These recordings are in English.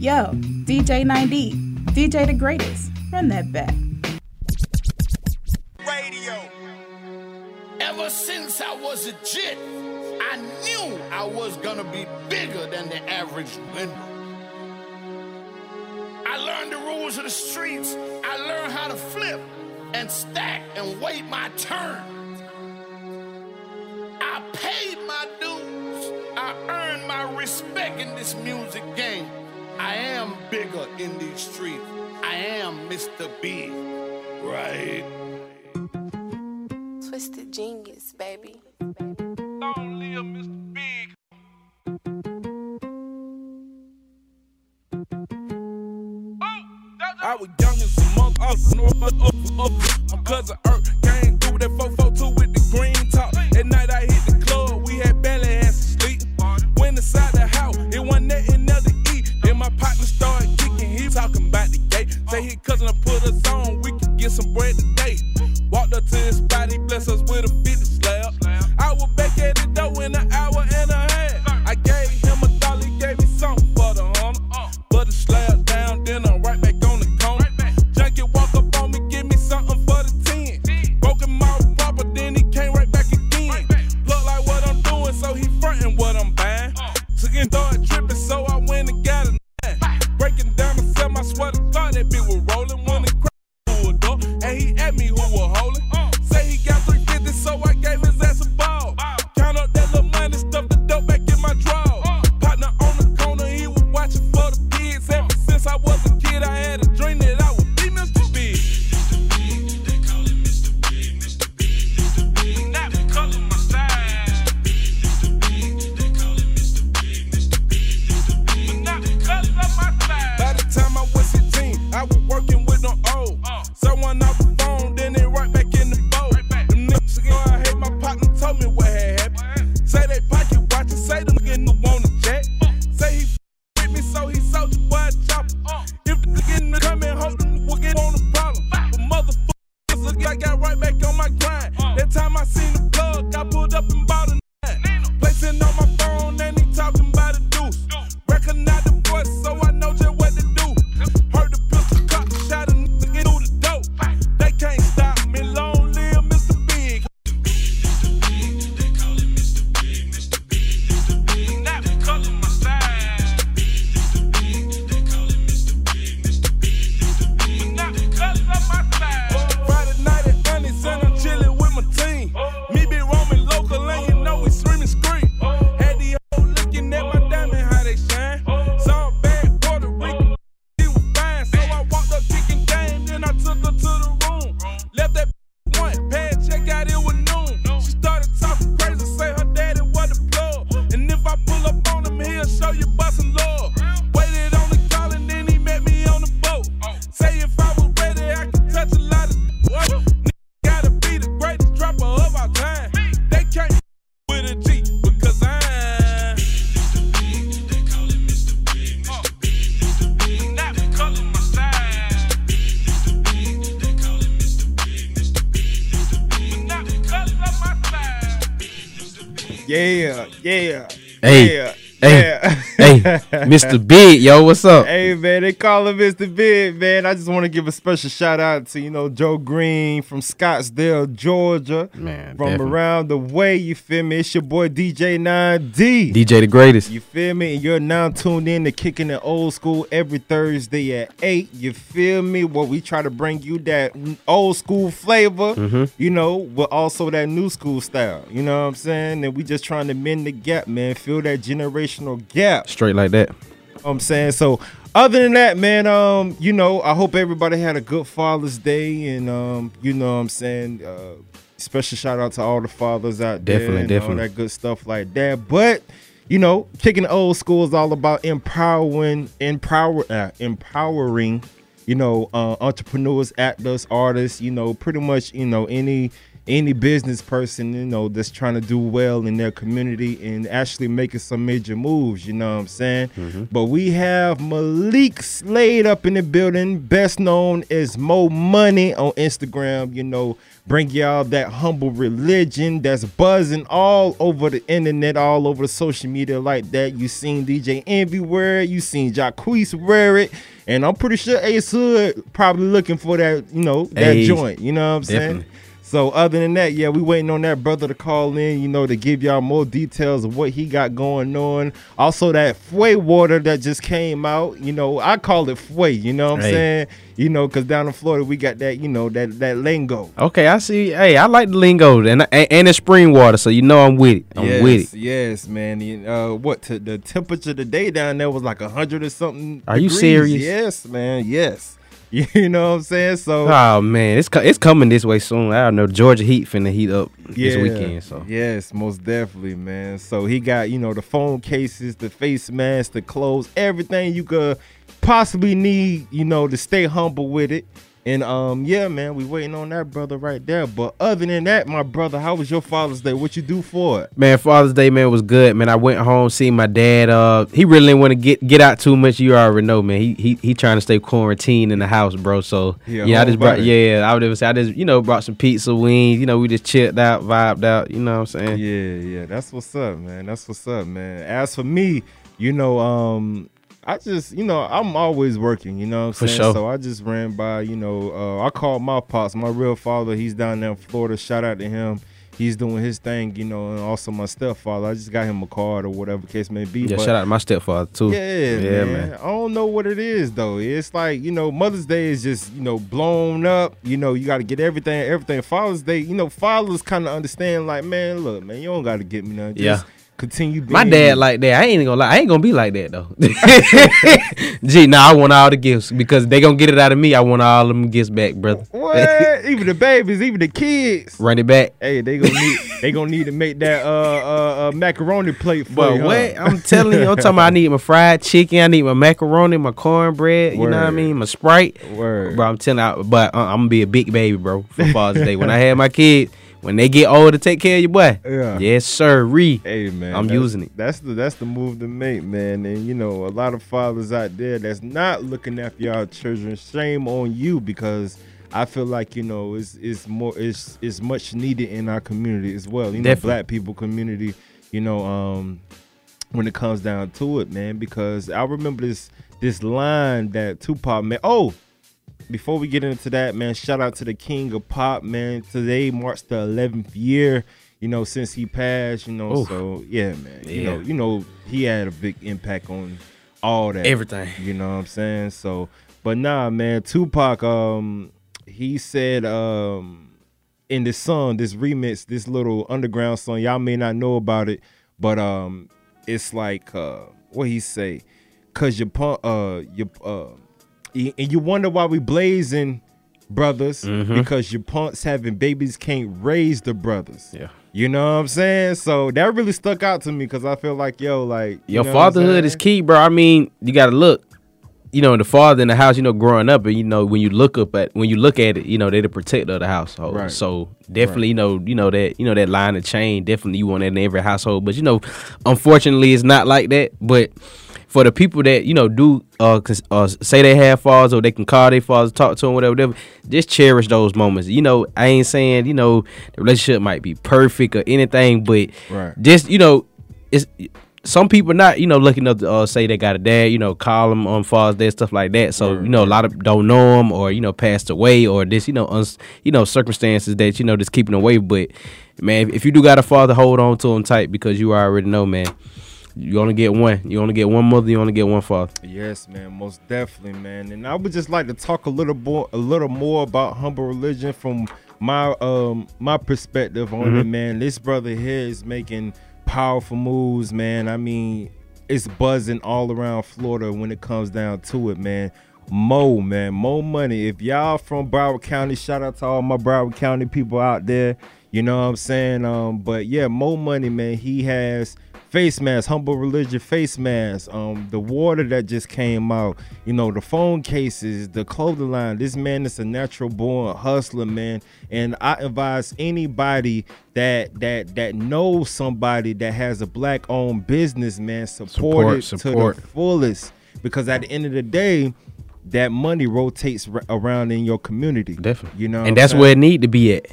Yo, DJ 9D, DJ the greatest. Run that back. radio. Ever since I was a jit, I knew I was gonna be bigger than the average window. I learned the rules of the streets. I learned how to flip and stack and wait my turn. I paid my dues. I earned my respect in this music game. I am bigger in these streets. I am Mr. Big, right? Twisted genius, baby. Long live Mr. Big. I was young as a monk, up, up, up, up. My cousin Earth came through with that 442 with Say his cousin to put us on, we can get some bread today. Walked up to his spot, he blessed us with a 50 slab. I was back at the door in an hour Mr. Big, yo, what's up? Hey man, they call him Mr. Big, man. I just want to give a special shout out to, you know, Joe Green from Scottdale, Georgia. Man, From definitely. around the way, you feel me? It's your boy DJ 9D. DJ the greatest. You feel me? And you're now tuned in to Kicking It Old School every Thursday at 8. You feel me? Well, we try to bring you that old school flavor, Mm-hmm. you know, but also that new school style. You know what I'm saying? And we just trying to mend the gap, man. Fill that generational gap. Straight like that. You know what I'm saying? So other than that, man, um, you know, I hope everybody had a good Father's Day and um, you know what I'm saying, uh special shout out to all the fathers out there Definitely, and definitely. all that good stuff like that. But you know, kicking old school is all about empowering, empower, uh, empowering, you know, uh, entrepreneurs, actors, artists, you know, pretty much, you know, any any business person, you know, that's trying to do well in their community and actually making some major moves, you know what I'm saying? Mm-hmm. But we have Malik Slade up in the building, best known as Mo Money on Instagram, you know, bring y'all that humble religion that's buzzing all over the internet, all over the social media like that. You seen DJ Envy wear it, you seen Jacquees wear it, and I'm pretty sure Ace Hood probably looking for that, you know, that joint. You know what I'm saying? definitely. So other than that, yeah, we waiting on that brother to call in, you know, to give y'all more details of what he got going on. Also that Fway water that just came out, you know, I call it Fway, you know what I'm saying? You know, cause down in Florida we got that, you know, that that lingo. Okay, I see. Hey, I like the lingo and and, and it's spring water, so you know I'm with it. I'm yes, with it. yes, man. Uh, what to, the temperature today down there was like a hundred or something. Are you serious? Yes, man. Yes. You know what I'm saying? So Oh man, it's co- it's coming this way soon. I don't know. Georgia Heat finna heat up this weekend. So yes, most definitely, man. So he got you know the phone cases, the face masks, the clothes, everything you could possibly need, you know, to stay humble with it. And um, yeah, man, we waiting on that brother right there. But other than that, my brother, how was your Father's Day? What you do for it? man, Father's Day man was good. Man, I went home see my dad. Uh, he really didn't want to get get out too much. You already know, man. He he he trying to stay quarantined in the house, bro. So Yeah, yeah, I just brought yeah. I would have said I just you know brought some pizza wings. You know we just chilled out, vibed out. You know what I'm saying? Yeah, yeah, that's what's up, man. That's what's up, man. As for me, you know, um, I just, you know, I'm always working, you know what I'm For saying? sure. So I just ran by, you know, uh, I called my pops, my real father, he's down there in Florida. Shout out to him. He's doing his thing, you know, and also my stepfather. I just got him a card or whatever case may be. Yeah, but- shout out to my stepfather too. yeah, yeah, man. I don't know what it is though. It's like you know, Mother's Day is just you know blown up. You know, you got to get everything, everything. Father's Day, you know, fathers kind of understand. Like, man, look, man, you don't got to get me nothing. Just Yeah. Continue. Being My dad like that. I ain't gonna lie. I ain't gonna be like that though. Gee, nah, I want all the gifts because they gonna get it out of me. I want all them gifts back, brother. what? even the babies, even the kids. Run it back. Hey, they gonna need they gonna need to make that uh uh, uh macaroni plate for But you. huh? what? I'm telling you, I'm talking about I need my fried chicken, I need my macaroni, my cornbread, you know what I mean? My Sprite. Word. Bro, I'm telling you, but uh, I'm gonna be a big baby, bro, for Father's Day. When I have my kids, when they get older, to take care of your boy. Yeah. Yes, sir. Re. Hey man, I'm using it. That's the that's the move to make, man. And you know, a lot of fathers out there that's not looking after y'all children. Shame on you because I feel like you know it's it's more it's it's much needed in our community as well. You know, Definitely. black people community. You know, um, when it comes down to it, man. Because I remember this this line that Tupac made. Oh, before we get into that, man, shout out to the king of pop, man. Today marks the 11th year, you know, since he passed, you know. Oof. So yeah, man, you know, you know, he had a big impact on all that, Everything. You know what I'm saying? So, but nah, man, Tupac, um, he said, um, in this song, this remix, this little underground song, y'all may not know about it, but um, it's like uh, what he say, cause your punk, uh, your uh, and you wonder why we blazing brothers Mm-hmm. because your punks having babies can't raise the brothers. Yeah. You know what I'm saying? So that really stuck out to me because I feel like yo, like you Your know fatherhood is key, bro. I mean, you gotta look. You know, the father in the house, you know, growing up, and you know, when you look up at when you look at it, you know, they're the protector of the household. Right. So definitely, you know, you know that, you know, that line of chain, definitely you want that in every household. But you know, unfortunately it's not like that. But for the people that, you know, do uh, uh say they have fathers or they can call their fathers, talk to them, whatever, whatever, just cherish those moments. You know, I ain't saying, you know, the relationship might be perfect or anything, but Right. just, you know, it's some people not you know lucky enough to uh, say they got a dad you know call them on Father's Day stuff like that so Word, you know a lot of don't know them or you know passed away or this you know uns, you know circumstances that you know just keeping away but man if, if you do got a father hold on to him tight because you already know man you only get one you only get one mother you only get one father Yes, man, most definitely, man. And I would just like to talk a little more, a little more about humble religion from my um my perspective on it, man. This brother here is making powerful moves, man. I mean, it's buzzing all around Florida when it comes down to it, man. Mo, man, Mo money. If y'all from Broward County, shout out to all my Broward County people out there. You know what I'm saying? Um, but yeah, Mo money, man. He has face mask, humble religion face mask, um, the water that just came out, you know, the phone cases, the clothing line. This man is a natural born hustler, man. And I advise anybody that that that knows somebody that has a black owned business, man, support, Support, it to support. the fullest. Because at the end of the day, that money rotates r- around in your community. Definitely. You know, and that's saying? where it need to be at.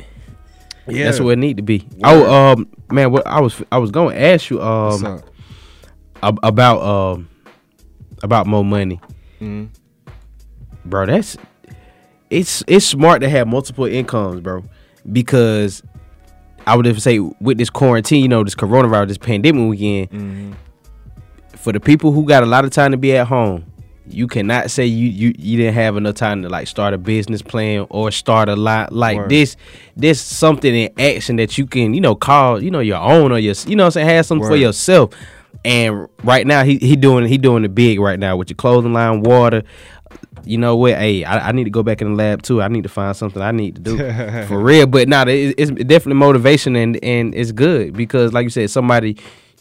yeah. That's where it need to be. Word. Oh, um, man, what I was I was going to ask you um ab- about um about more money, Mhm. bro. That's it's it's smart to have multiple incomes, bro, because I would say with this quarantine, you know, this coronavirus, this pandemic weekend, Mm-hmm. for the people who got a lot of time to be at home, you cannot say you you you didn't have enough time to like start a business plan or start a lot like Word. this. This something in action that you can you know call you know your own or your you know I'm saying have something for yourself. And right now he he doing he doing it big right now with your clothing line, water. You know what? Hey, I, I need to go back in the lab too. I need to find something I need to do for real. But nah, it, it's definitely motivation and and it's good because like you said, somebody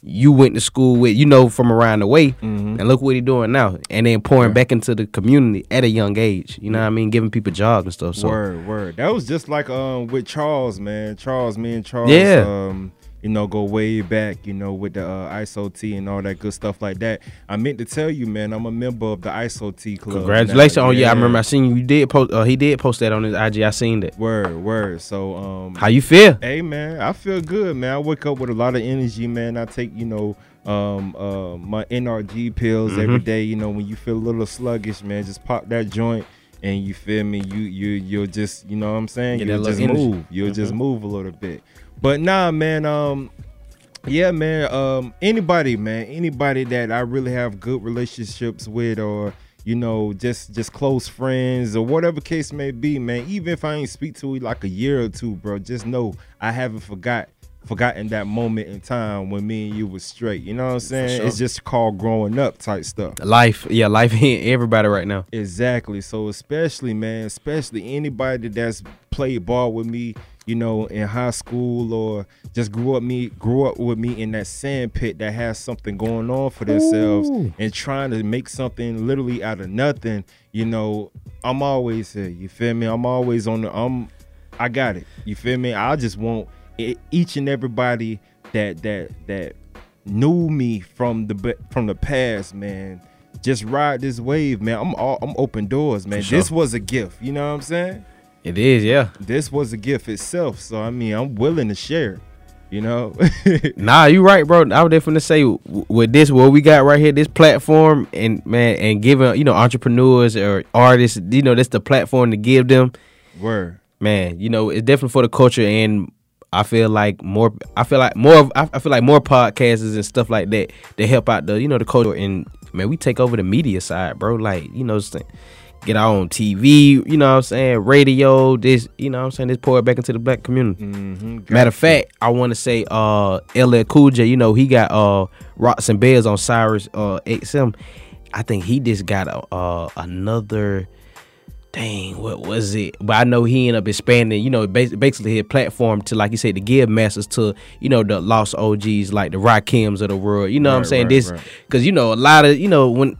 you went to school with, you know, from around the way, Mm-hmm. and look what he doing now, and then pouring back into the community at a young age. You know what I mean? Giving people jobs and stuff. So Word, word. That was just like um with Charles, man. Charles, me and Charles, Yeah. um, you know, go way back, you know, with the uh, ISOT and all that good stuff like that. I meant to tell you, man, I'm a member of the ISOT club. congratulations! now. Oh yeah, I remember I seen you. You did post. Uh, he did post that on his IG. I seen that. Word, word. So um How you feel? Hey man, I feel good, man. I wake up with a lot of energy, man. I take, you know, um uh my NRG pills Mm-hmm. every day. You know, when you feel a little sluggish, man, just pop that joint and you feel me, you you you'll just you know what I'm saying? Get You'll just energy. Mm-hmm. move. You'll just move a little bit. But nah, man, um yeah, man. Um, anybody, man, anybody that I really have good relationships with, or you know, just just close friends, or whatever case may be, man. Even if I ain't speak to you like a year or two, bro, just know I haven't forgot forgotten that moment in time when me and you was straight. You know what I'm saying? sure. It's just called growing up type stuff. Life, yeah, life hitting everybody right now. Exactly. So especially, man, especially anybody that's played ball with me, you know, in high school or just grew up me grew up with me in that sand pit that has something going on for themselves and trying to make something literally out of nothing, you know, I'm always here. You feel me? I'm always on the I'm I got it. You feel me? I just want each and everybody that that that knew me from the from the past, man. Just ride this wave, man. I'm all I'm open doors, man. Sure. This was a gift. You know what I'm saying? It is, yeah. This was a gift itself. So I mean, I'm willing to share. You know? Nah, you right, bro. I would definitely say with this, what we got right here, this platform, and man, and giving you know entrepreneurs or artists, you know, that's the platform to give them. Word. Man, you know, it's definitely for the culture, and I feel like more. I feel like more. I feel like more podcasts and stuff like that to help out the you know the culture, and man, we take over the media side, bro. Like you know, get our own TV. You know what I'm saying? Radio. This, you know what I'm saying? This pour it back into the black community. Mm-hmm. Matter of fact, I want to say uh LL Cool J, you know, he got uh Rock the Bells on Sirius uh XM. I think he just got a, uh another dang, what was it? But I know he ended up expanding, you know, basically his platform to like you said to give messages to, you know, the lost OGs like the Rakims of the world. You know what I'm saying? right, this right. cuz you know a lot of, you know, when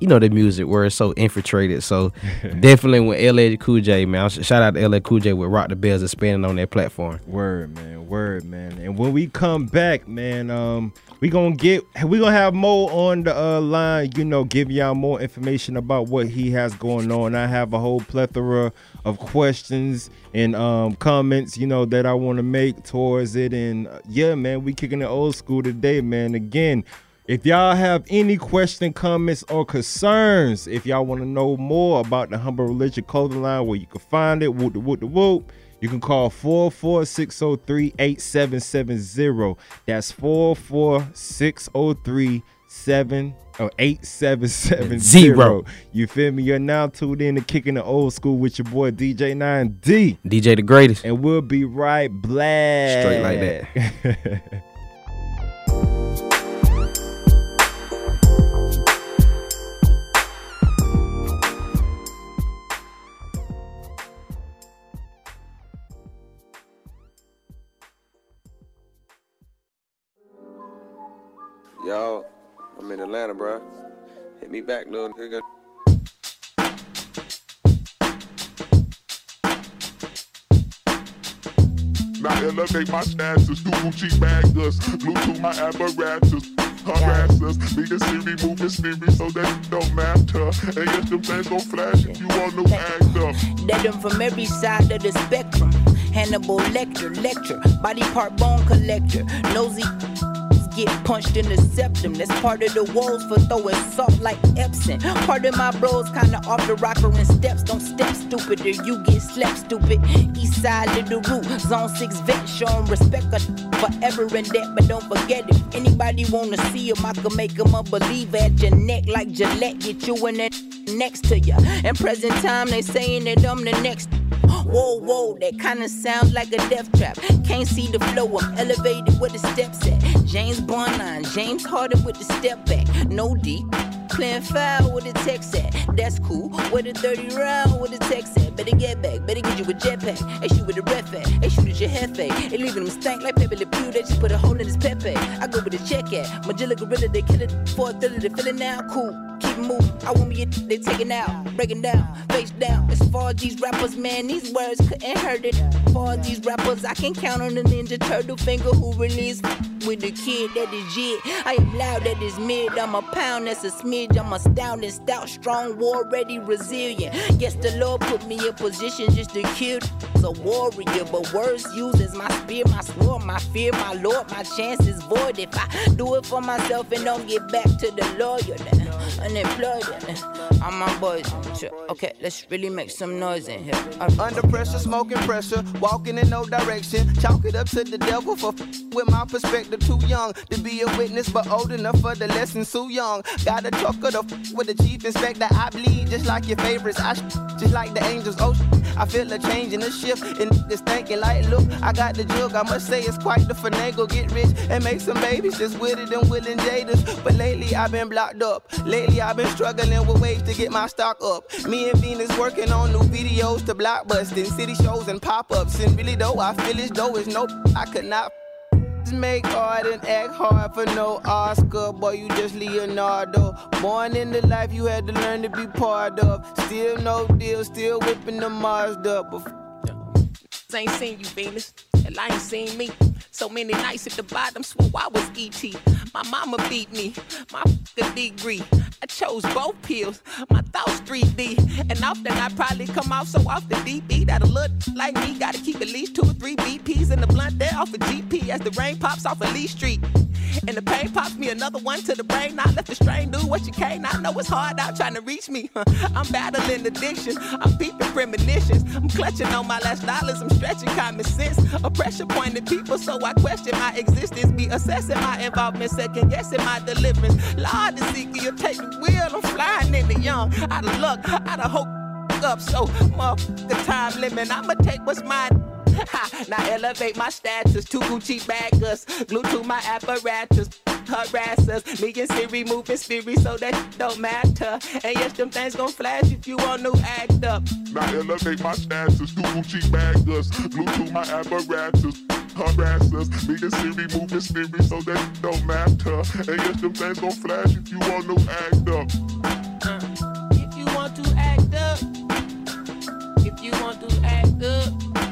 you know the music where it's so infiltrated. So definitely when LL Cool J, man, shout out to LL Cool J with Rock the Bells expanding on that platform. Word, man. Word, man. And when we come back, man, um, we gonna get we gonna have Mo on the uh, line. You know, give y'all more information about what he has going on. I have a whole plethora of questions and um comments, you know, that I want to make towards it. And uh, yeah, man, we kicking it old school today, man. Again. If y'all have any question, comments, or concerns, if y'all want to know more about the Humble Religion clothing line, where you can find it, whoop the whoop the whoop, you can call 44603-8770. That's 44603-7 or 8770. Zero. You feel me? You're now tuned in to Kicking the Old School with your boy DJ 9D. DJ the greatest. And we'll be right back. Straight like that. Yo, I'm in Atlanta, bro. Hit me back, little nigga. Now elevate my status, do Gucci baggers, Bluetooth my apparatus. Harass us, me and Siri moving Siri so that it don't matter. And yes, them things gon' flash if you want no actor. Dead them from every side of the spectrum. Hannibal Lecter, lecture, body part bone collector. Nosy get punched in the septum. That's part of the woes for throwing salt like Epsom. Part of my bros kinda off the rocker and steps. Don't step stupid or you get slept stupid. East side of the root, zone six vet, showing respect forever in debt. But don't forget it. Anybody wanna see him, I can make him a believer at your neck like Gillette. Get you in it next to ya. In present time, they saying that I'm the next. Whoa, whoa, that kinda sounds like a death trap. Can't see the flow, I'm elevated where the steps at. James Bond line, James Harden with the step back. No D. Playing foul with the text at. That's cool. With a 30 round with the text at. Better get back, better get you a jetpack. They shoot with a ref at. They shoot at your hefe. They leaving them stank like Pepe Le Pew. They just put a hole in his Pepe. I go with a check at. Magilla Gorilla, they kill it for a thriller. They feeling now cool. Keep moving. I want me a they taking out, breaking down, face down. As far as these rappers, man, these words couldn't hurt it. As far as these rappers, I can count on the Ninja Turtle finger who released with the kid that is jit. I am loud, that is mid. I'm a pound, that's a smidge. I'm astounding, stout, strong, war ready, resilient. Yes, the Lord put me in position just to kill. A warrior, but words used as my spear, my sword, my fear, my Lord. My chance is void if I do it for myself and don't get back to the lawyer. Then unemployed. Then I'm my boys. Okay, let's really make some noise in here. I'm under pressure, smoking pressure, walking in no direction. Chalk it up to the devil for with my perspective. Too young to be a witness, but old enough for the lesson. Too young. Gotta talk of the f- with the chief inspector. I bleed just like your favorites. I just like the angels. Oh, I feel a change in the shift And this thinking. Like, look, I got the jug. I must say it's quite the finagle. Get rich and make some babies. Just with it and willing jaders. But lately I've been blocked up. Lately I've been struggling with ways to get my stock up. Me and Venus working on new videos to blockbusting city shows and pop-ups. And really though, I feel as though it's no I could not make art and act hard for no Oscar. Boy, you just Leonardo. Born into life, you had to learn to be part of. Still no deal, still whipping the Mazda. Bef- ain't seen you, Venus. Hell, I ain't seen me. So many nights at the bottom, swore I was ET. My mama beat me, my degree. I chose both pills, my thoughts 3D. And often I probably come off so off the DB that a look like me. Gotta keep at least two or three BPs in the blunt there off a GP as the rain pops off a Lee Street. And the pain pops me another one to the brain. I let the strain, do what you can. I know it's hard out trying to reach me. I'm battling addiction, I'm peeping premonitions. I'm clutching on my last dollars, I'm stretching common sense. A pressure point to people, so I question my existence. Be assessing my involvement, second guessing my deliverance. Lord, you take the wheel, I'm flying in the young. Out of luck, out of hope, up. So, motherfucker, time limit, I'ma take what's mine. now elevate my status to Gucci baggers, glue to my apparatus. Harass us, me and Siri moving spirit so that don't matter. And yes, them things gon' flash if you want to act up. Now elevate my status to Gucci baggers, glue to my apparatus. Harass us, me and Siri moving spirit so that don't matter. And yes, them things gon' flash if you want to act up. Uh, if you want to act up, if you want to act up.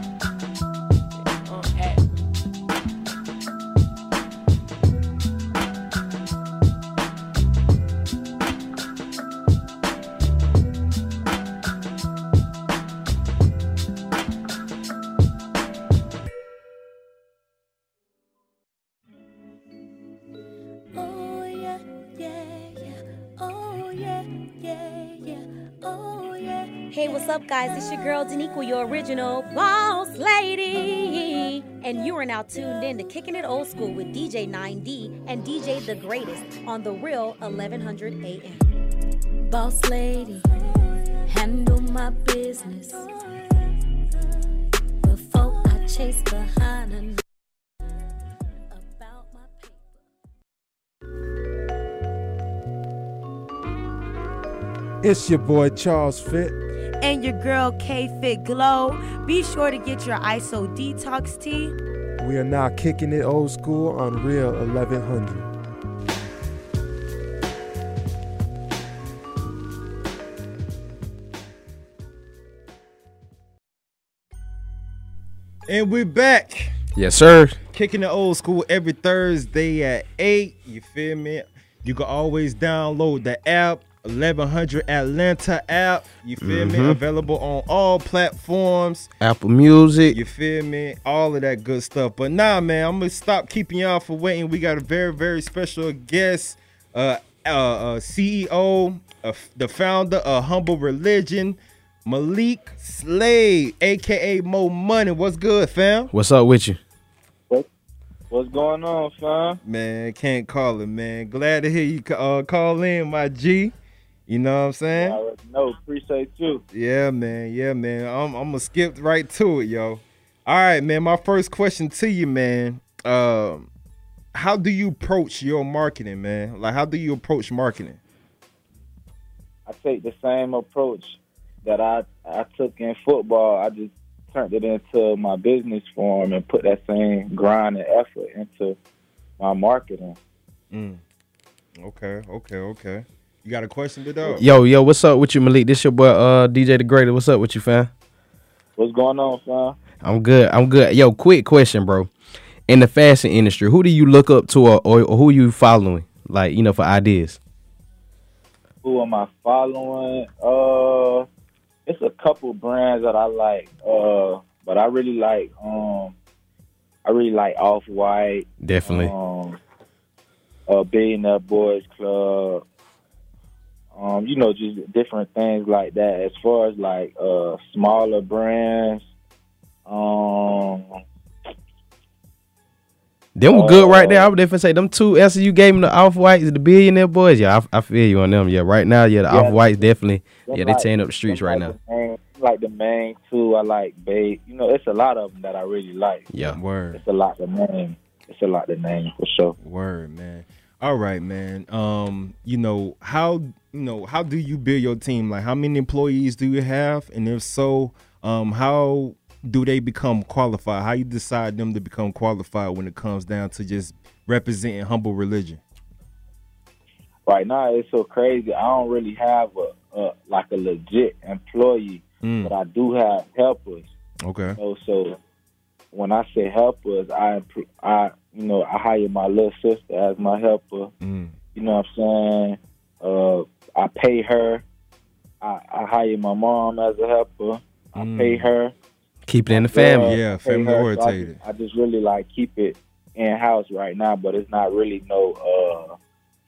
Hey, what's up, guys? It's your girl Daniqua, your original boss lady. And you are now tuned in to Kicking It Old School with DJ 9D and DJ The Greatest on The Real 1100 AM. Boss lady, handle my business. Before I chase behind a It's your boy Charles Fit and your girl K Fit Glow. Be sure to get your ISO detox tea. We are now kicking it old school on Real 1100. And we're back. Yes, sir. Kicking the old school every Thursday at 8. You feel me? You can always download the app 1100 Atlanta app. You feel me? Mhm. Available on all platforms. Apple Music. You feel me? All of that good stuff. But nah, man, I'm gonna stop keeping y'all for waiting. We got a very, very special guest, uh, uh, uh CEO, uh, the founder of Humble Religion, Malik Slade, aka Mo Money. What's good, fam? What's up with you? What's going on, fam? Man, can't call it, man. Glad to hear you uh, call in, my G. You know what I'm saying? Already know. Appreciate you. Yeah, man. Yeah, man. I'm, I'm gonna skip right to it, yo. All right, man. My first question to you, man. Um, how do you approach your marketing, man? Like, how do you approach marketing? I take the same approach that I I took in football. I just turned it into my business form and put that same grind and effort into my marketing. Mm. Okay, okay, okay. You got a question, big dog? Yo, yo, what's up with you, Malik? This your boy, uh, DJ the Greater. What's up with you, fam? What's going on, fam? I'm good. I'm good. Yo, quick question, bro. In the fashion industry, who do you look up to, or, or, or who you following? Like, you know, for ideas. Who am I following? Uh, it's a couple brands that I like. Uh, but I really like um, I really like Off White. Definitely. Um, uh, Billionaire Boys Club. Um, you know, just different things like that. As far as like uh smaller brands, um, Them were good right there. I would definitely say them two answers you gave me the off whites, the billionaire boys. Yeah, I, I feel you on them. Yeah, right now, yeah, the Yeah. off whites definitely. Yeah, they like- tearing up the streets right like now. the main- like the main two, I like Bay. You know, it's a lot of them that I really like. Yeah, word. It's a lot to name. It's a lot to name for sure. Word, man. All right, man. Um, you know how you know how do you build your team? Like, how many employees do you have, and if so, um, how do they become qualified? How you decide them to become qualified when it comes down to just representing humble religion? right now it's so crazy. I don't really have a, a like a legit employee, Mm. but I do have helpers. Okay. Know, so when I say helpers, I I you know I hire my little sister as my helper. Mm. You know what I'm saying? Uh, I pay her. I, I hire my mom as a helper. I Mm. pay her. Keep it in the family. Yeah, I family her. So I just- I just really like keep it in house right now, but it's not really no uh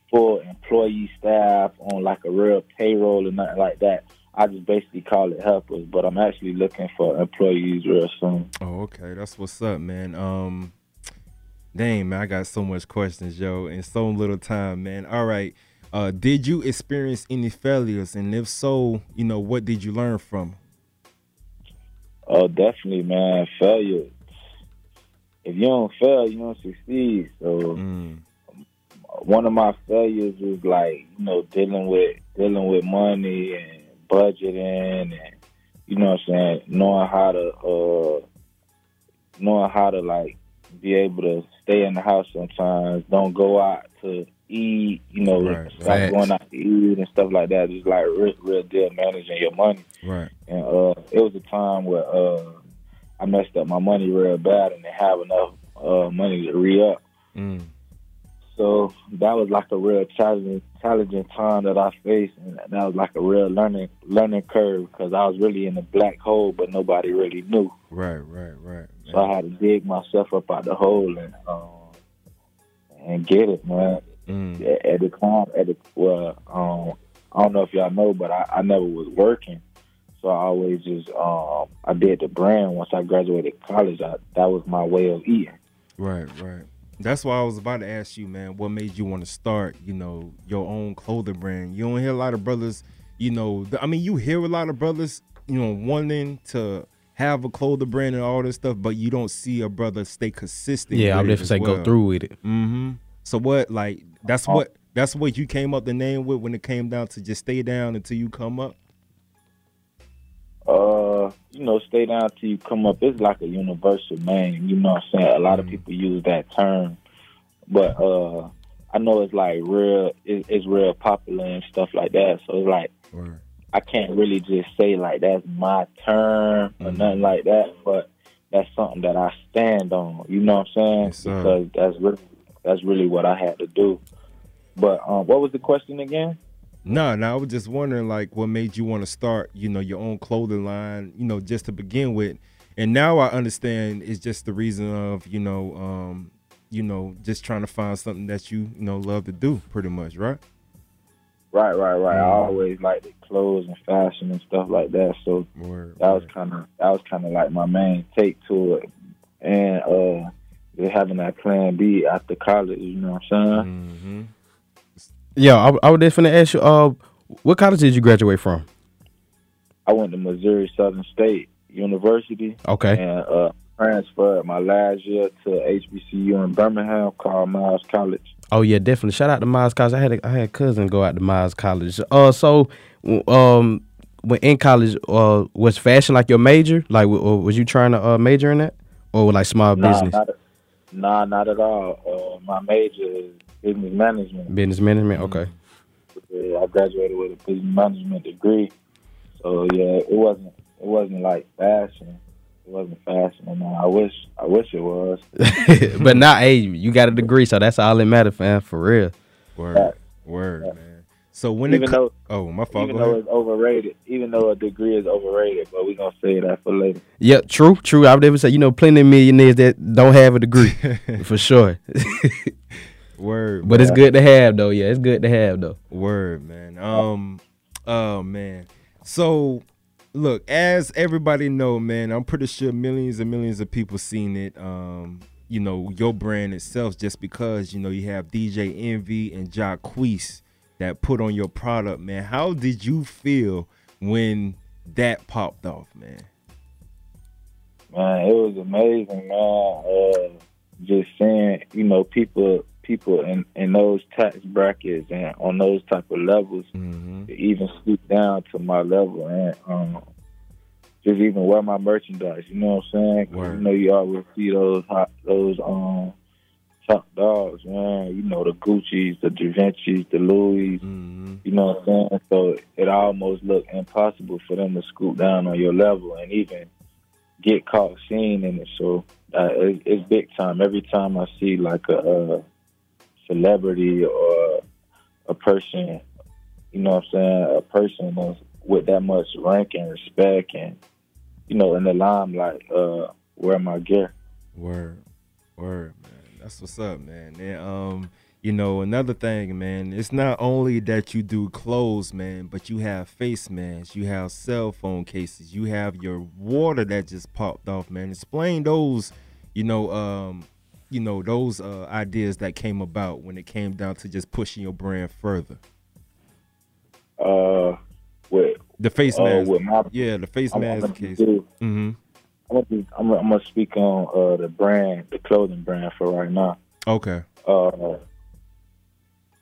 full employee staff on like a real payroll or nothing like that. I just basically call it helpers, but I'm actually looking for employees real soon. Oh, okay. That's what's up, man. Um, dang, man, I got so much questions, yo, in so little time, man. All right. Uh, did you experience any failures, and if so, you know, what did you learn from? Oh, definitely, man. Failure. If you don't fail, you don't succeed. So one of my failures was like, you know, dealing with dealing with money and budgeting and you know what I'm saying, knowing how to uh knowing how to like be able to stay in the house sometimes, don't go out to eat, you know, Right, stop facts. going out to eat and stuff like that. Just like real, real deal managing your money. Right. And uh, it was a time where uh, I messed up my money real bad and didn't have enough uh, money to re up. Mm. So that was like a real challenging, challenging time that I faced, and that was like a real learning learning curve because I was really in a black hole, but nobody really knew. Right, right, right. So I had to dig myself up out the hole and um, and get it, man. Mm. At, at the time, at the well, um, I don't know if y'all know, but I, I never was working, so I always just um, I did the brand. Once I graduated college, I, that was my way of eating. Right, right. That's why I was about to ask you, man, what made you want to start, you know, your own clothing brand? You don't hear a lot of brothers, you know, I mean, you hear a lot of brothers, you know, wanting to have a clothing brand and all this stuff, but you don't see a brother stay consistent. Yeah, I'm would it definitely as say go through with it. Mm-hmm. So what, like, that's what that's what you came up the name with when it came down to just stay down until you come up. uh, you know, stay down till you come up. It's like a universal name. You know what I'm saying? A lot of people use that term, but uh, I know it's like real. It, it's real popular and stuff like that. So it's like I can't really just say like that's my term or nothing like that. But that's something that I stand on. You know what I'm saying? because that's really that's really what I had to do. But um, what was the question again? No, no, I was just wondering like what made you want to start, you know, your own clothing line, you know, just to begin with. And now I understand it's just the reason of, you know, um, you know, just trying to find something that you, you know, love to do pretty much, right? Right, right, right. I Mhm. always liked the clothes and fashion and stuff like that. So Word, that was kind of that was kind of like my main take to it, and uh, just having that plan B after college. You know what I'm saying? Mm-hmm. Yeah, I, I would definitely ask you. Uh, what college did you graduate from? I went to Missouri Southern State University. Okay. And uh, transferred my last year to HBCU in Birmingham called Miles College. Oh yeah, definitely. Shout out to Miles College. I had a, I had a cousin go out to Miles College. Uh, so um, when in college, uh, was fashion like your major? Like, w- or was you trying to uh major in that, or like small Nah, business, Not, nah, not at all. Uh, my major is business management. business management? Okay. Yeah, I graduated with a business management degree. So yeah, it wasn't it wasn't like fashion. It wasn't fashion. And I wish I wish it was. but now, hey, you got a degree, so that's all that matters, fam. For real. Word, word, man. So when even it co- though oh my fault, even go though ahead. it's overrated, even though a degree is overrated, but we gonna say that for later. Yeah, true, true. I would ever say, you know, plenty of millionaires that don't have a degree, for sure. Word, but it's good to have, though. Yeah, it's good to have, though. Word, man. Um, oh man. So, look, as everybody know, man, I'm pretty sure millions and millions of people seen it. Um, you know, your brand itself, just because you know you have DJ Envy and Jacquees that put on your product, man. How did you feel when that popped off, man? Man, it was amazing, man. Uh, just seeing, you know, people people in, in those tax brackets and on those type of levels Mm-hmm. to even stoop down to my level and um, just even wear my merchandise. You know what I'm saying? 'Cause. You know, you always see those hot, those um top dogs, man. You know, the Gucci's, the Givenchy's, the Louis. Mm-hmm. You know what I'm saying? So it almost looked impossible for them to scoop down on your level and even get caught seen in it. So uh, it, it's big time. Every time I see like a, uh celebrity or a person, you know what I'm saying, a person with that much rank and respect and, you know, in the limelight, uh, wear my gear. Word, word, man. That's what's up, man. And um, you know, another thing, man, it's not only that you do clothes, man, but you have face masks, you have cell phone cases, you have your water that just popped off, man. Explain those, you know, um, you know, those uh ideas that came about when it came down to just pushing your brand further. Uh, with The face uh, mask. my- yeah, the face I'm- mask I'm case. do- Mm-hmm. I'm gonna, I'm, gonna- I'm gonna speak on uh, the brand, the clothing brand for right now. Okay. uh,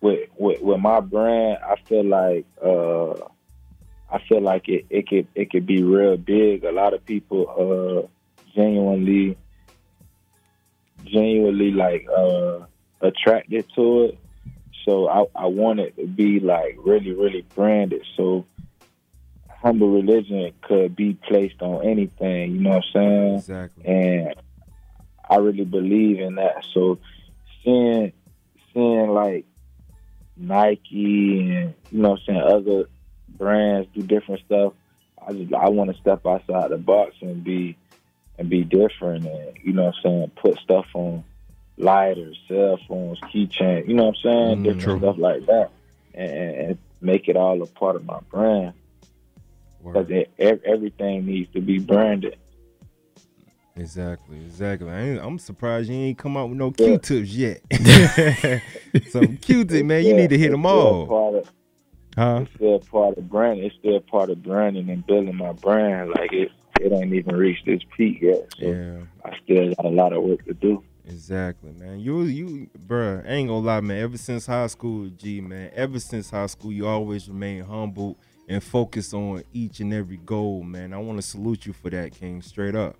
with, with with my brand, I feel like uh, I feel like it, it could it could be real big. A lot of people uh, genuinely genuinely like uh, attracted to it. So I, I want it to be like really really branded. So humble religion could be placed on anything. You know what I'm saying? Exactly. And I really believe in that. So seeing seeing like Nike and you know what I'm saying other brands do different stuff, I just I want to step outside the box and be and be different and you know what I'm saying put stuff on lighters, cell phones, keychain, you know what I'm saying, Mm, different true. stuff like that, and, and make it all a part of my brand. Because everything needs to be branded. Exactly, exactly. I I'm surprised you ain't come out with no Q-tips yet. Some Q-tip, man. You Yeah, need to hit them all. Part of, Huh? It's still part of branding. It's still part of branding and building my brand. Like it, it ain't even reached its peak yet. So Yeah. I still got a lot of work to do. Exactly, man. You, you, bruh, I ain't gonna lie, man. Ever since high school, G, man. Ever since high school, you always remain humble and focus on each and every goal, man. I want to salute you for that, King. Straight up.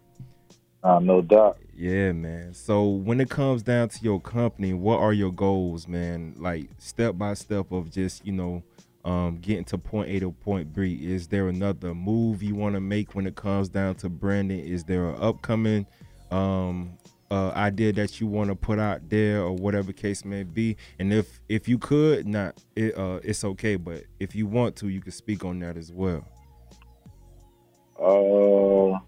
Uh, no doubt. Yeah, man. So when it comes down to your company, what are your goals, man? Like step by step of just you know um, getting to point A to point B? Is there another move you want to make when it comes down to branding? Is there an upcoming um, uh, idea that you want to put out there, or whatever case may be? And if if you could, not it, uh, it's okay. But if you want to, you can speak on that as well. Uh,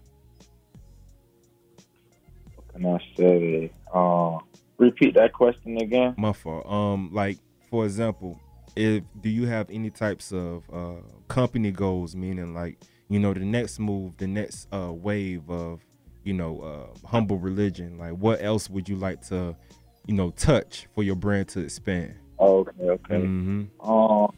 what can I say? Uh, repeat that question again. My fault. Um, like for example, if do you have any types of uh company goals? Meaning, like you know, the next move, the next uh wave of you know uh humble religion. Like, what else would you like to, you know, touch for your brand to expand? Okay, okay. hmm Um,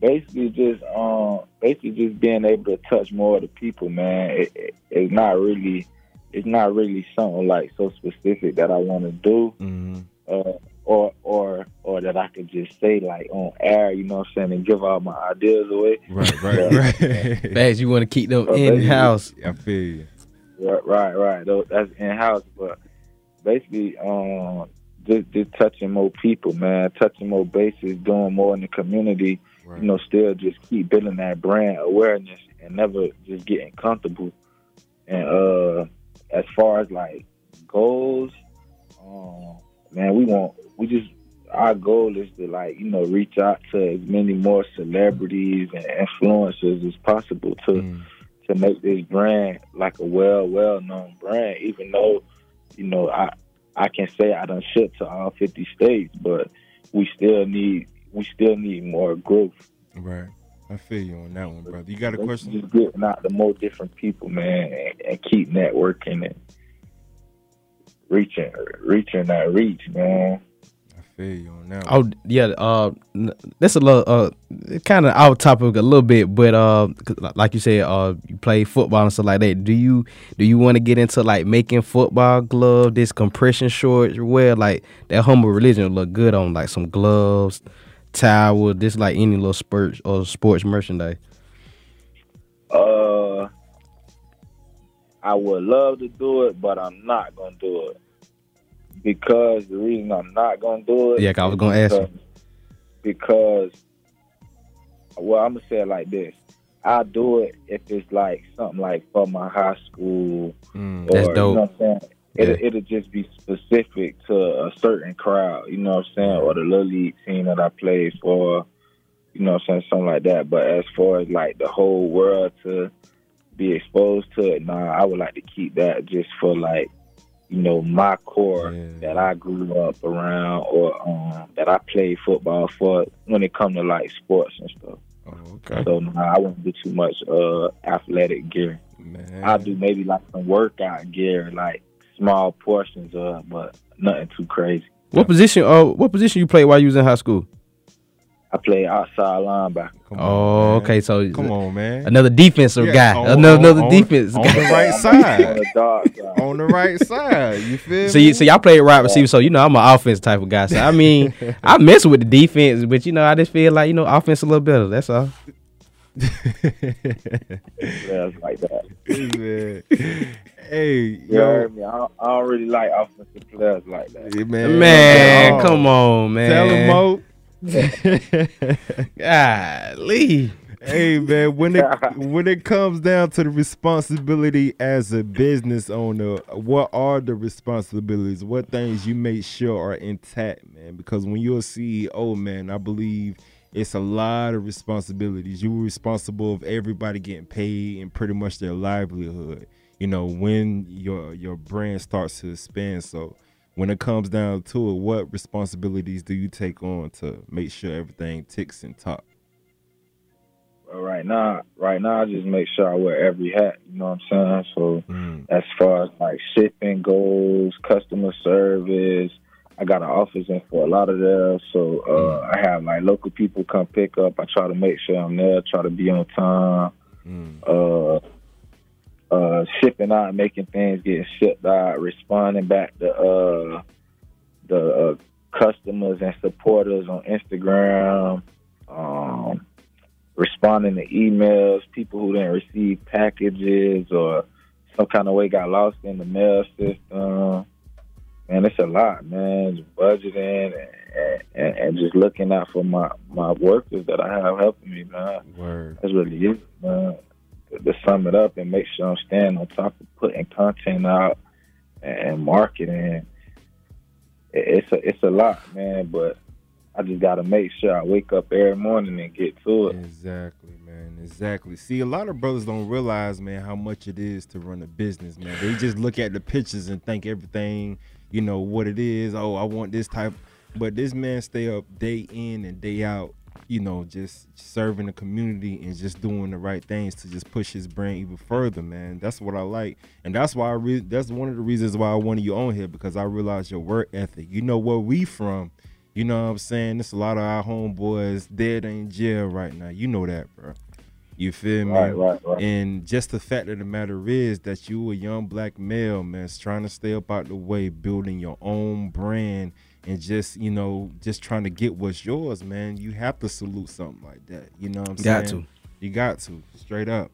basically just um, basically just being able to touch more of the people, man. It, it, it's not really, it's not really something like so specific that I want to do, hmm uh, or or or that I could just say like on air, you know what I'm saying, and give all my ideas away. Right, right, right. Fast, you want to keep them So in house. I feel you. Right, right, right. That's in house, but basically, um, just just touching more people, man, touching more bases, doing more in the community. You know, still just keep building that brand awareness and never just getting comfortable. And uh, as far as like goals, um, man, we want we just our goal is to like you know reach out to as many more celebrities and influencers as possible to mm. to make this brand like a well well known brand. Even though you know I I can say I done shipped to all fifty states, but we still need we still need more growth. Right. I feel you on that one, brother. You got a question? Just getting out to more different people, man, and, and keep networking and reaching reaching that reach, man. I feel you on that. Oh yeah, uh, that's a little uh, kind of out topic a little bit, but uh, like you said, uh, you play football and stuff like that. Do you do you want to get into like making football glove, this compression shorts, where like that humble religion look good on like some gloves, towel, this like any little sports or sports merchandise. Uh, I would love to do it, but I'm not gonna do it because the reason I'm not gonna do it. Yeah, 'cause I was gonna ask you. because, because well, I'm gonna say it like this: I'll do it if it's like something like for my high school. Mm, that's or, dope. You know what I'm saying? It'll, Yeah. it'll just be specific to a certain crowd, you know what I'm saying, or the little league team that I played for, you know what I'm saying, something like that. But as far as like the whole world to be exposed to it, nah, I would like to keep that just for like, you know, my core that I grew up around or um, that I played football for when it come to like sports and stuff. okay. So nah, I won't do too much uh athletic gear. Man. I'll do maybe like some workout gear, like small portions of, but nothing too crazy. What position? Uh, what position you played while you was in high school? I play outside linebacker. oh, okay. So Come on, man. another defensive Yeah, guy, on- another, on- another on- defense on guy. the right side. On the dark side. on the right side. You feel So me? you, so y'all play wide receiver, so you know I'm an offense type of guy. So I mean, I mess with the defense, but you know I just feel like you know offense a little better. That's all. Yeah, it's like that. man. Hey, You yo, heard me? I don't, I don't really like offensive players like that. Yeah, man. Man, Oh. come on, man. Tell him, Mo. Golly. hey man, when it when it comes down to the responsibility as a business owner, what are the responsibilities? What things you make sure are intact, man? Because when you're a CEO, man, I believe it's a lot of responsibilities. You're responsible of everybody getting paid and pretty much their livelihood. You know, when your your brand starts to expand. So when it comes down to it, what responsibilities do you take on to make sure everything ticks and top? But right now, right now, I just make sure I wear every hat. You know what I'm saying? So as far as like shipping goes, customer service, I got an office in Fort Lauderdale, so uh, I have like local people come pick up. I try to make sure I'm there, try to be on time. Uh, uh, shipping out, making things getting shipped out, responding back to uh, the uh, customers and supporters on Instagram. Um, responding to emails, people who didn't receive packages or some kind of way got lost in the mail system. man, it's a lot, man. Just budgeting and, and, and just looking out for my my workers that I have helping me, man. Word. That's really it, man. To, sum it up and make sure I'm staying on top of putting content out and marketing. It's a it's a lot, man. But I just got to make sure I wake up every morning and get to it. Exactly, man. Exactly. See, a lot of brothers don't realize, man, how much it is to run a business, man. They just look at the pictures and think everything, you know, what it is. Oh, I want this type. But this man stay up day in and day out, you know, just serving the community and just doing the right things to just push his brand even further, man. That's what I like. And that's why I re- that's one of the reasons why I wanted you on here because I realized your work ethic. You know where we from. You know what I'm saying? There's a lot of our homeboys dead in jail right now. You know that, bro. You feel me? Right, right, right. And just the fact of the matter is that you a young black male, man, is trying to stay up out the way, building your own brand and just, you know, just trying to get what's yours, man. You have to salute something like that. You know what I'm Got saying? Got to. You got to. Straight up.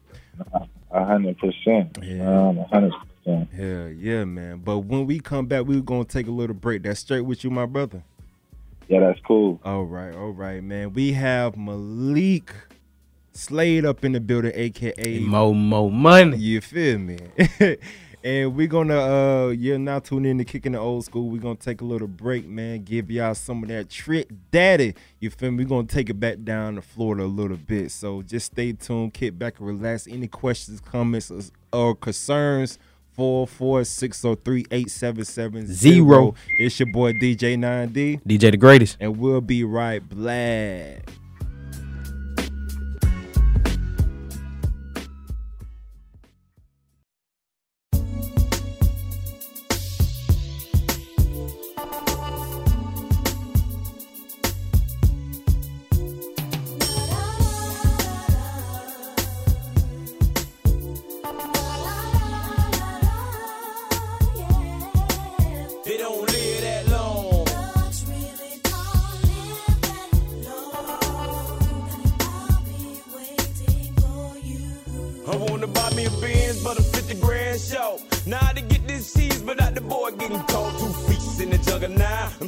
A hundred percent. Yeah. Um, a hundred percent. Hell yeah, man. But when we come back, we're gonna take a little break. That's straight with you, my brother. Yeah, that's cool. All right, all right, man. We have Malik Slade up in the building, aka Mo Mo Money. You feel me? and we're gonna uh you're now tuning in to kicking the old school. We're gonna take a little break, man. Give y'all some of that trick daddy. You feel me? We're gonna take it back down to Florida a little bit. So just stay tuned, kick back and relax. Any questions, comments, or- concerns? Four four six zero three eight seven seven Zero. It's your boy DJ 9D. DJ the greatest. And we'll be right back.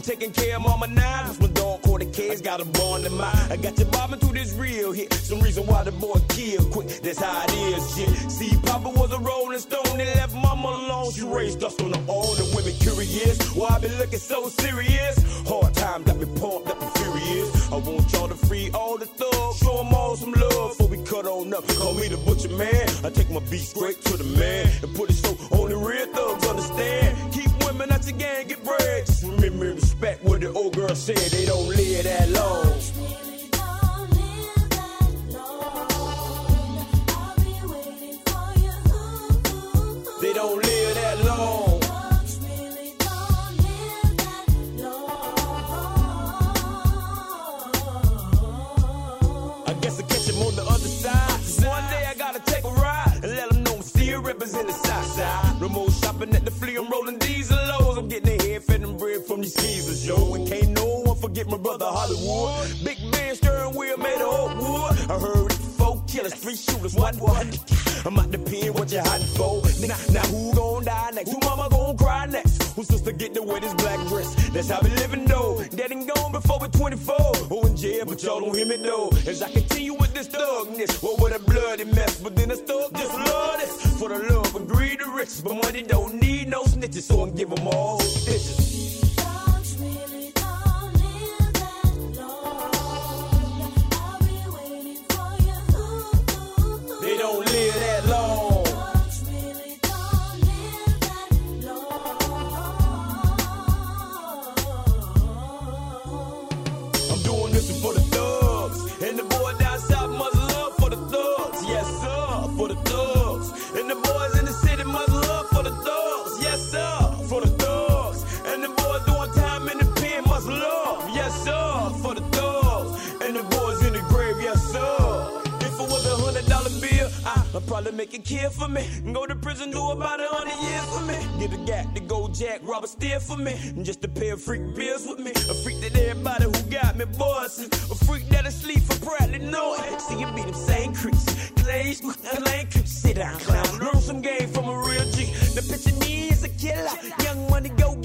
Taking care of mama now. My dog caught the case, got a bond in mind. I got you bobbing through this real hit. Some reason why the boy killed quick. That's how it is, shit. See, Papa was a rolling stone and left mama alone. She raised us on the old and women curious. Why I been looking so serious? Hard time got me pumped up and furious. I want y'all to free all the thugs. Show 'em all some love before we cut on up. Call me the butcher man. I take my beat straight to the man and put it one. I'm out the pen, what you hiding for? Now, now who gon' die next? Who mama gon' cry next? Who sister get to wear this black dress? That's how we living though. Dead and gone before we're 24. Oh, in jail, but y'all don't hear me though. As I continue with this thugness, what with a bloody mess? But then I thug just love this. For the love and greed of riches. But money don't need no snitches, so I give them all stitches. Make a kid for me. Go to prison, do about a hundred years for me. Get a gat to go jack, rob a steer for me. And just a pair of freak bills with me. A freak that everybody who got me bossing. A freak that asleep for proudly know it. See you be them same creeps. Glaze, lane creeps. Sit down, clown. Learn some game from a real G. The picture me is a killer. Young money go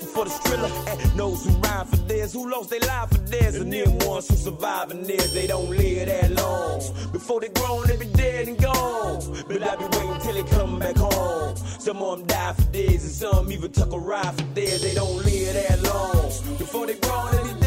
getter. thriller. And those who ride for theirs, who lost their life for theirs, and them ones who survive in theirs, they don't live that long. Before they grown, they be dead and gone. But I be waiting till they come back home. Some of them die for theirs, and some even took a ride for theirs, they don't live that long. Before they grown, they be dead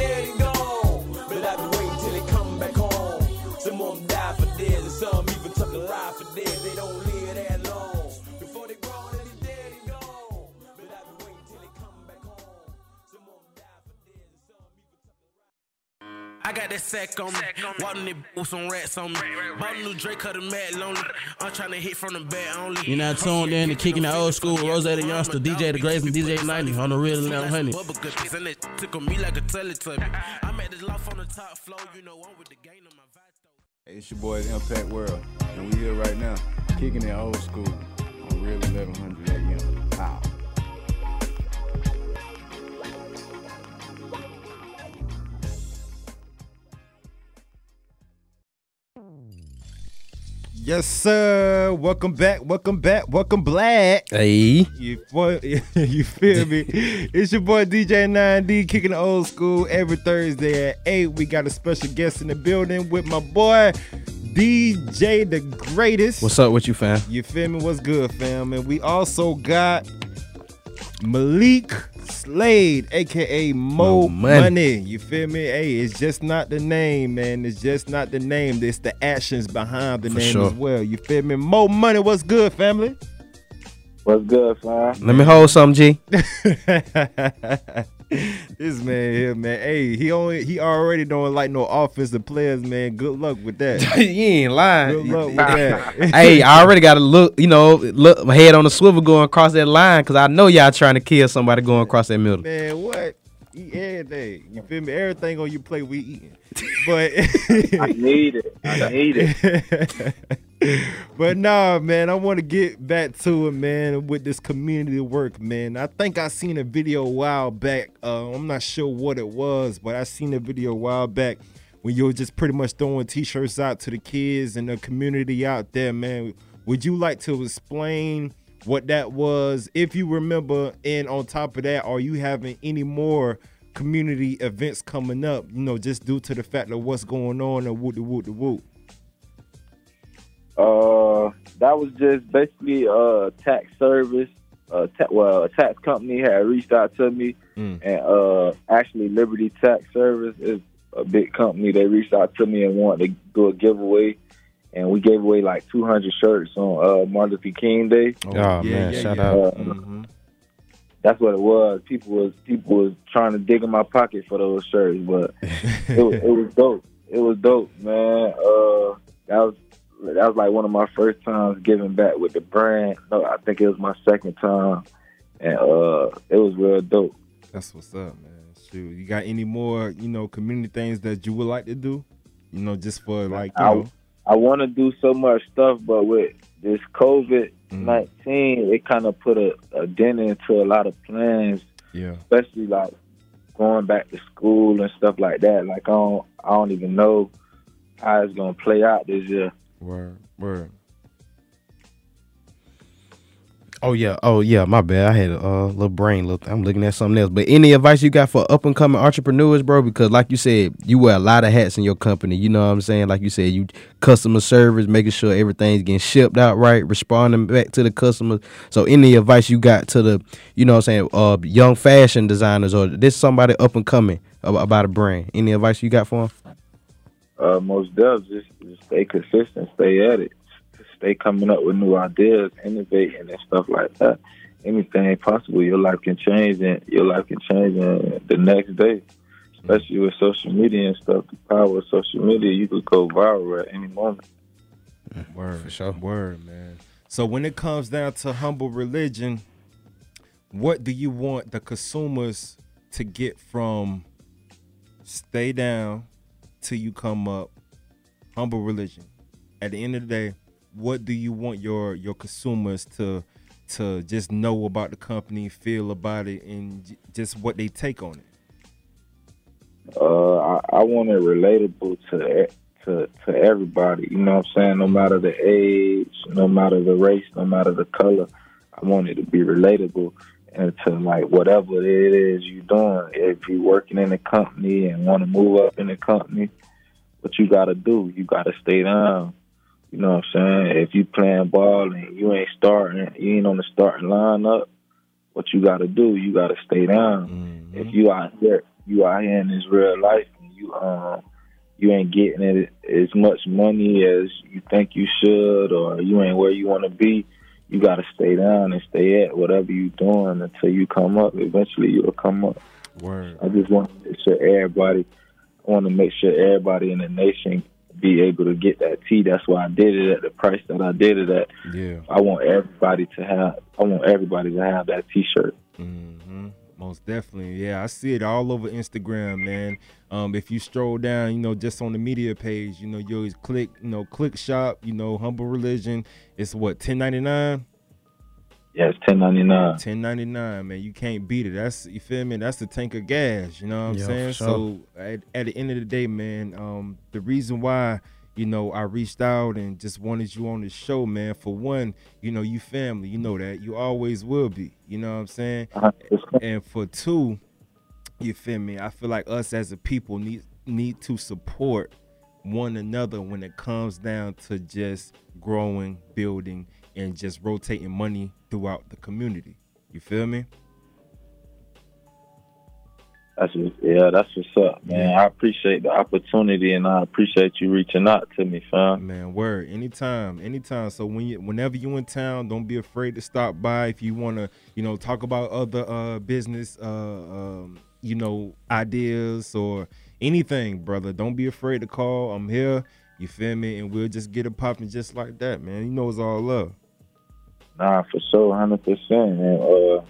I got that sack on me. Walking it with some rats on me. Bought a new Drake, cut a mad lonely. I'm trying to hit from the back only. You're not tuned in to kicking the old school Rose the Youngster, DJ the Greatest, and DJ 9D on the real Atlanta Honey. Bubba good piece, and it took on me like a Teletubby. I'm at this loft on the top floor, you know I'm with the gang on my Hey, it's your boys Impact World, and we here right now, kicking it old school on Real 1100 at AM. Pow. Yes, sir. Welcome back. Welcome back. Welcome black. Hey. You, boy, you feel me? It's your boy DJ 9D kicking the old school every Thursday at 8. We got a special guest in the building with my boy DJ the greatest. What's up with you, fam? You feel me? What's good, fam? And we also got Malik Slade, aka Mo Mo Money. Money. You feel me? Hey, it's just not the name, man. It's just not the name. It's the actions behind the For name sure. as well. You feel me? Mo Money, what's good, family? What's good, fam? Let me hold some, G. this man here, man. Hey, he only he already don't like no offensive players, man. Good luck with that. you ain't lying. Good luck with that. hey, I already got to look, you know, look my head on the swivel going across that line because I know y'all trying to kill somebody going across that middle. Man, what? Eat everything. You feel me? Everything on you play, we eating. But I need it. I need it. but nah, man, I want to get back to it, man, with this community work, man. I think I seen a video a while back. Uh, I'm not sure what it was, but I seen a video a while back when you were just pretty much throwing t-shirts out to the kids and the community out there, man. Would you like to explain what that was, if you remember? And on top of that, are you having any more community events coming up? You know, just due to the fact of what's going on and whoop de whoop de whoop. Uh, that was just basically a tax service. Uh, ta- well, a tax company had reached out to me, Mm. and uh, actually Liberty Tax Service is a big company. They reached out to me and wanted to do a giveaway, and we gave away like 200 shirts on uh, Martin Luther King Day. Oh, yeah, man, yeah, shout yeah. out. Uh, That's what it was. People was people was trying to dig in my pocket for those shirts, but it, was- it was dope. It was dope, man. Uh, that was that was like one of my first times giving back with the brand. No, I think it was my second time, and uh, it was real dope. That's what's up, man. Shoot, you got any more, you know, community things that you would like to do? You know, just for like, know, I I want to do so much stuff, but with this COVID nineteen, it kind of put a, a dent into a lot of plans. Yeah. especially like going back to school and stuff like that. Like I don't, I don't even know how it's gonna play out this year. Word, word. Oh yeah, oh yeah, my bad. I had a uh, little brain. I'm looking at something else. But any advice you got for up and coming entrepreneurs, bro? Because like you said, you wear a lot of hats in your company. You know what I'm saying? Like you said, you customer service, making sure everything's getting shipped out right, responding back to the customers. So any advice you got to the, you know what I'm saying, uh, young fashion designers or this somebody up and coming about a brand? Any advice you got for them? Uh, most devs just, just stay consistent, stay at it, stay coming up with new ideas, innovating and stuff like that. Anything possible, your life can change, and your life can change in the next day. Especially with social media and stuff, the power of social media, you could go viral at any moment. Word, for sure. Word, man. So when it comes down to humble religion, what do you want the consumers to get from stay down till you come up? Humble religion. At the end of the day, what do you want your your consumers to to just know about the company, feel about it, and just what they take on it? Uh, I, I want it relatable to to to everybody. You know what I'm saying? No matter the age, no matter the race, no matter the color, I want it to be relatable. Into like whatever it is you're doing. If you're working in a company and want to move up in the company, what you gotta do, you gotta stay down. You know what I'm saying? If you playing ball and you ain't starting, you ain't on the starting lineup, what you gotta do, you gotta stay down. If you out here, you out here in this real life, and you um, you ain't getting it as much money as you think you should, or you ain't where you want to be. You gotta stay down and stay at whatever you're doing until you come up. Eventually, you'll come up. Word. I just want to make sure everybody. I want to make sure everybody in the nation be able to get that tee. That's why I did it at the price that I did it at. Yeah. I want everybody to have. I want everybody to have that T-shirt. Mm-hmm. Most definitely. Yeah, I see it all over Instagram, man. Um, if you stroll down, you know, just on the media page, you know, you always click, you know, click shop, you know, humble religion. It's what, ten ninety nine? Yeah, it's ten ninety nine. Ten ninety nine, man. You can't beat it. That's you feel me? That's the tank of gas. You know what I'm Yeah, saying? sure. So at, at the end of the day, man, um, the reason why you know I reached out and just wanted you on the show, man. For one, you know you family. You know that you always will be. You know what I'm saying? Uh-huh, and for two, you feel me? I feel like us as a people need need to support one another when it comes down to just growing, building, and just rotating money throughout the community. You feel me? That's what, yeah, that's what's up, man. I appreciate the opportunity and I appreciate you reaching out to me, fam. Man, word. Anytime, anytime. So when you, whenever you in town, don't be afraid to stop by. If you want to, you know, talk about other uh, business, uh, um, you know, ideas or anything, brother. Don't be afraid to call. I'm here. You feel me? And we'll just get it popping just like that, man. You know, it's all love. Nah, for sure, hundred percent. And uh,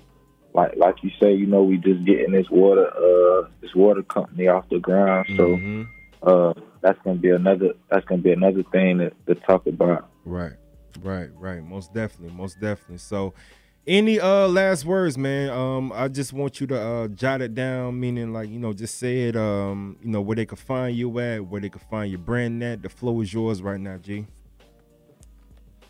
like like you say, you know, we just getting this water uh this water company off the ground. So Mhm. uh, that's gonna be another that's gonna be another thing to, to talk about. Right, right, right. Most definitely, most definitely. So, any uh last words, man? Um, I just want you to uh jot it down, meaning like you know, just say it. Um, you know where they could find you at, where they could find your brand at. The flow is yours right now, G.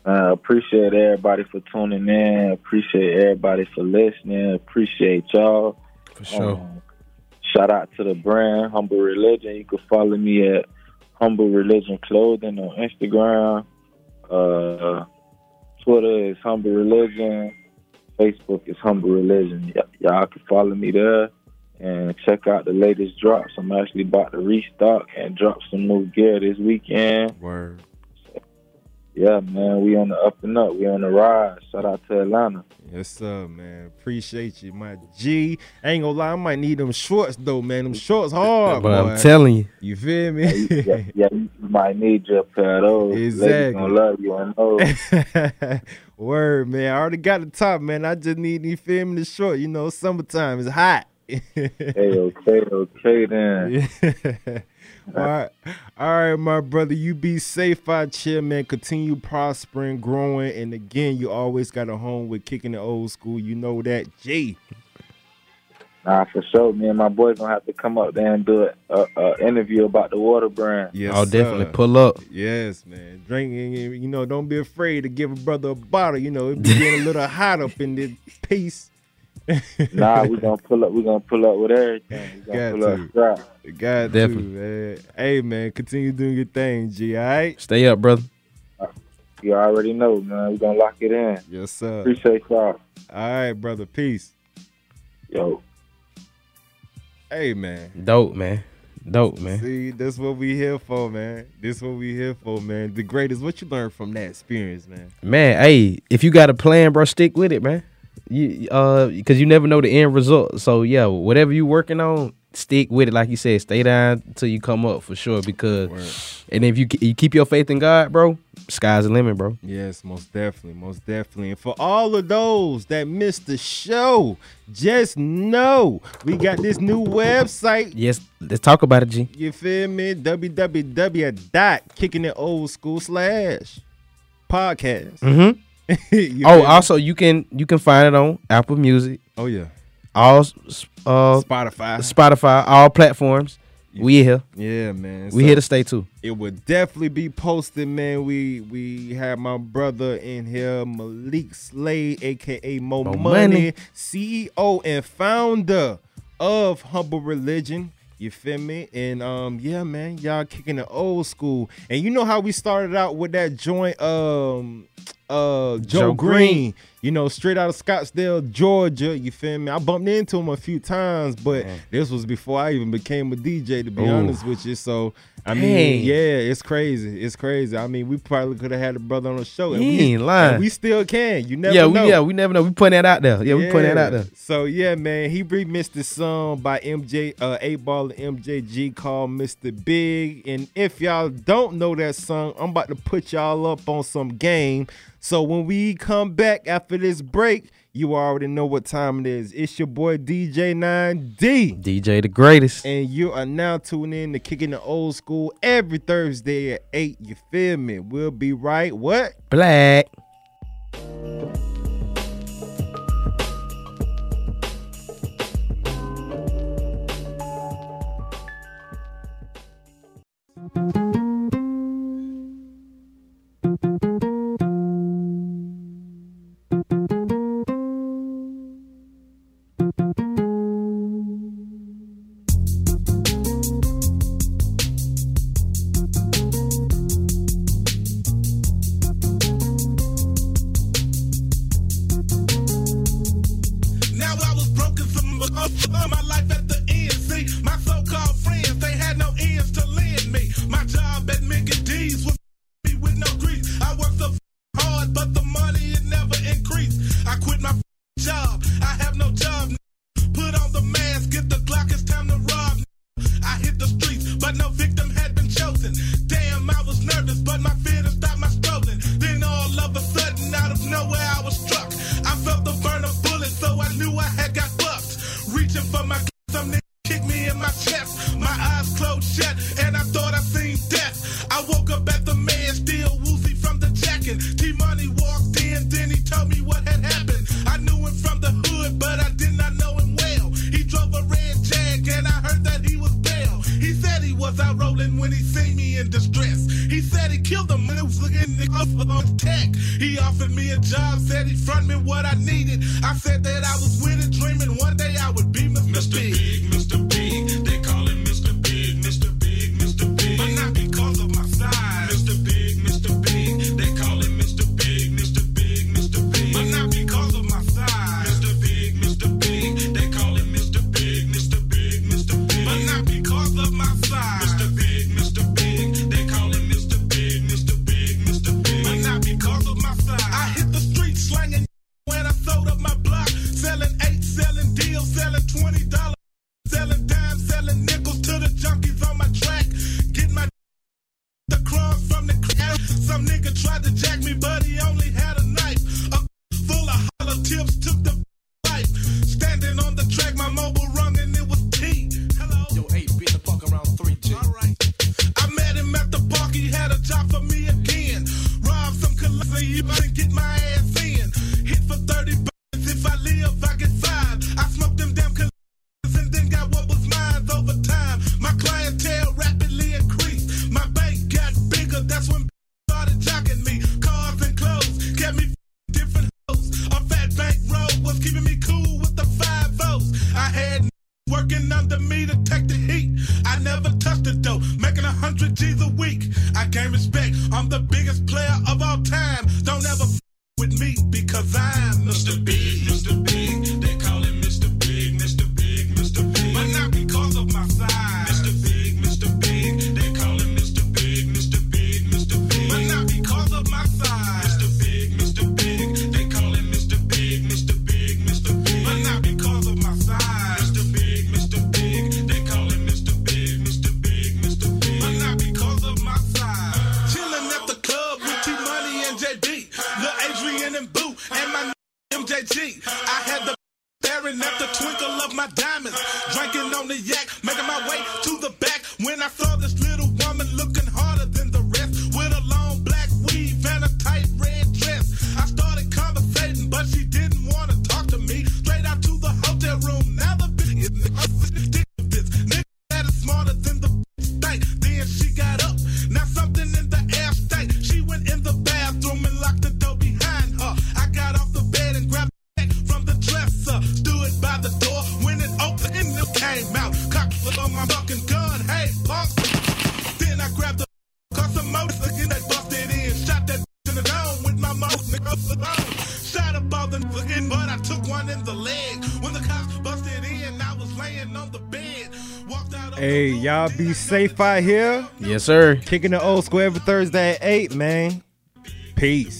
Uh, appreciate everybody for tuning in. Appreciate everybody for listening. Appreciate y'all. For sure. Um, shout out to the brand Humble Religion. You can follow me at Humble Religion Clothing on Instagram. Uh, Twitter is Humble Religion. Facebook is Humble Religion. Y- y'all can follow me there and check out the latest drops. I'm actually about to restock and drop some new gear this weekend. Word. Yeah, man, we on the up and up. We on the rise. Shout out to Atlanta. Yes, sir, man. Appreciate you, my G. I ain't gonna lie, I might need them shorts though, man. Them shorts hard, But I'm telling you. You feel me? yeah, yeah, you might need your pair of those. Ladies gonna love you on those. Word, man. I already got the top, man. I just need you feel me the short. You know, summertime is hot. hey, okay, okay then. all right, all right, my brother. You be safe out here, man. Continue prospering, growing, and again, you always got a home with kicking the old school. You know that, G. Nah, for sure. Me and my boys gonna have to come up there and do a, a, a interview about the water brand. Yes, I'll definitely sir. pull up. Yes, man. Drinking, you know, don't be afraid to give a brother a bottle. You know, it be getting a little hot up in this piece. Nah, we gonna pull up. We gonna pull up with everything. We gonna Got pull to. up strap. Got Definitely. to, man. Hey, man, continue doing your thing, G. All right. Stay up, brother. You already know, man. We gonna lock it in. Yes, sir. Appreciate y'all. All right, brother. Peace. Yo. Hey, man. Dope, man. Dope, man. See, that's what we here for, man. This what we here for, man. The greatest. What you learned from that experience, man? Man, hey, if you got a plan, bro, stick with it, man. You uh because you never know the end result. So yeah, whatever you working on, stick with it. Like you said, stay down until you come up for sure. Because and if you you keep your faith in God, bro, sky's the limit, bro. Yes, most definitely, most definitely. And for all of those that missed the show, just know we got this new website. Yes, let's talk about it, G. You feel me? www dot kicking it old school slash podcast. Mm-hmm. oh, also you can you can find it on Apple Music. Oh yeah, all uh, Spotify, Spotify, all platforms. Yeah. We here. Yeah, man. We so here to stay too. It will definitely be posted, man. We we have my brother in here, Malik Slade, aka Mo, Mo Money, Money, CEO and founder of Humble Religion. You feel me? And um, yeah, man, y'all kicking the old school. And you know how we started out with that joint um uh, Joe, Joe Green, Green, you know, straight out of Scottdale, Georgia. You feel me? I bumped into him a few times, but Man. this was before I even became a DJ, to be Ooh. honest with you. So, I Dang. mean, yeah, it's crazy. It's crazy. I mean, we probably could have had a brother on the show. And he we, ain't lying. we still can. You never yeah, know. We, yeah, we never know. We putting that out there. Yeah, yeah. we putting that out there. So, yeah, man, he remixed this song by MJ, uh, 8 Ball and MJG called Mr. Big. And if y'all don't know that song, I'm about to put y'all up on some game. So when we come back after this break, you already know what time it is. It's your boy DJ 9D. DJ the greatest. And you are now tuning in to Kicking the Old School every Thursday at 8. You feel me? We'll be right. What? Black. Making my way to y'all be safe out here. Yes, sir. Kicking the old school every Thursday at 8, man. Peace.